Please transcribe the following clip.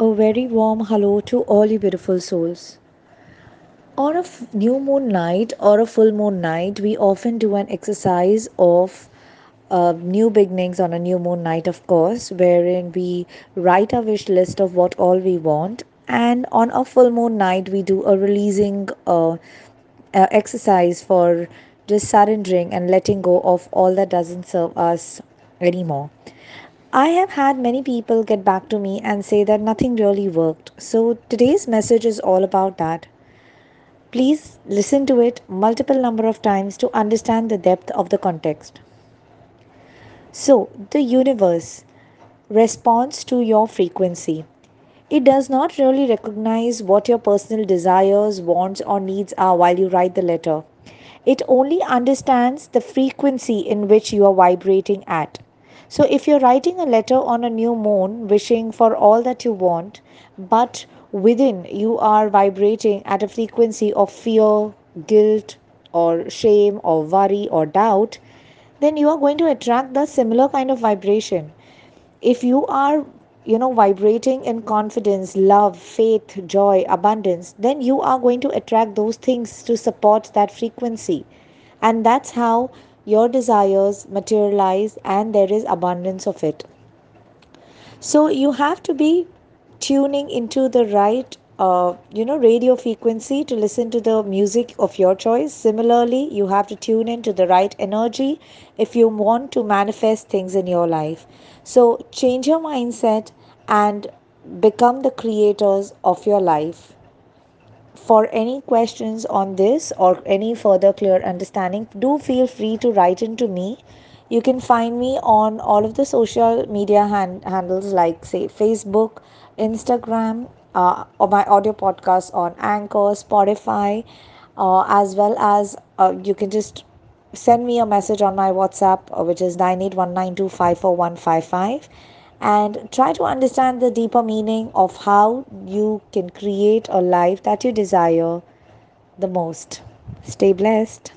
A very warm hello to all you beautiful souls. On a new moon night or a full moon night, we often do an exercise of uh, new beginnings on a new moon night, of course, wherein we write a wish list of what all we want. And on a full moon night, we do a releasing uh, uh, exercise for just surrendering and letting go of all that doesn't serve us anymore. I have had many people get back to me and say that nothing really worked. So today's message is all about that. Please listen to it multiple number of times to understand the depth of the context. So, the universe responds to your frequency. It does not really recognize what your personal desires, wants, or needs are while you write the letter. It only understands the frequency in which you are vibrating at. So, if you're writing a letter on a new moon, wishing for all that you want, but within you are vibrating at a frequency of fear, guilt, or shame, or worry, or doubt, then you are going to attract the similar kind of vibration. If you are you know vibrating in confidence love faith joy abundance then you are going to attract those things to support that frequency. And that's how your desires materialize and there is abundance of it. So you have to be tuning into the right uh, you know radio frequency to listen to the music of your choice. Similarly you have to tune into the right energy if you want to manifest things in your life. So change your mindset and become the creators of your life for any questions on this or any further clear understanding, do feel free to write into me. You can find me on all of the social media hand- handles like, say, Facebook, Instagram, uh, or my audio podcast on Anchor, Spotify, uh, as well as uh, you can just send me a message on my WhatsApp, uh, which is 9819254155 and try to understand the deeper meaning of how you can create a life that you desire the most. Stay blessed.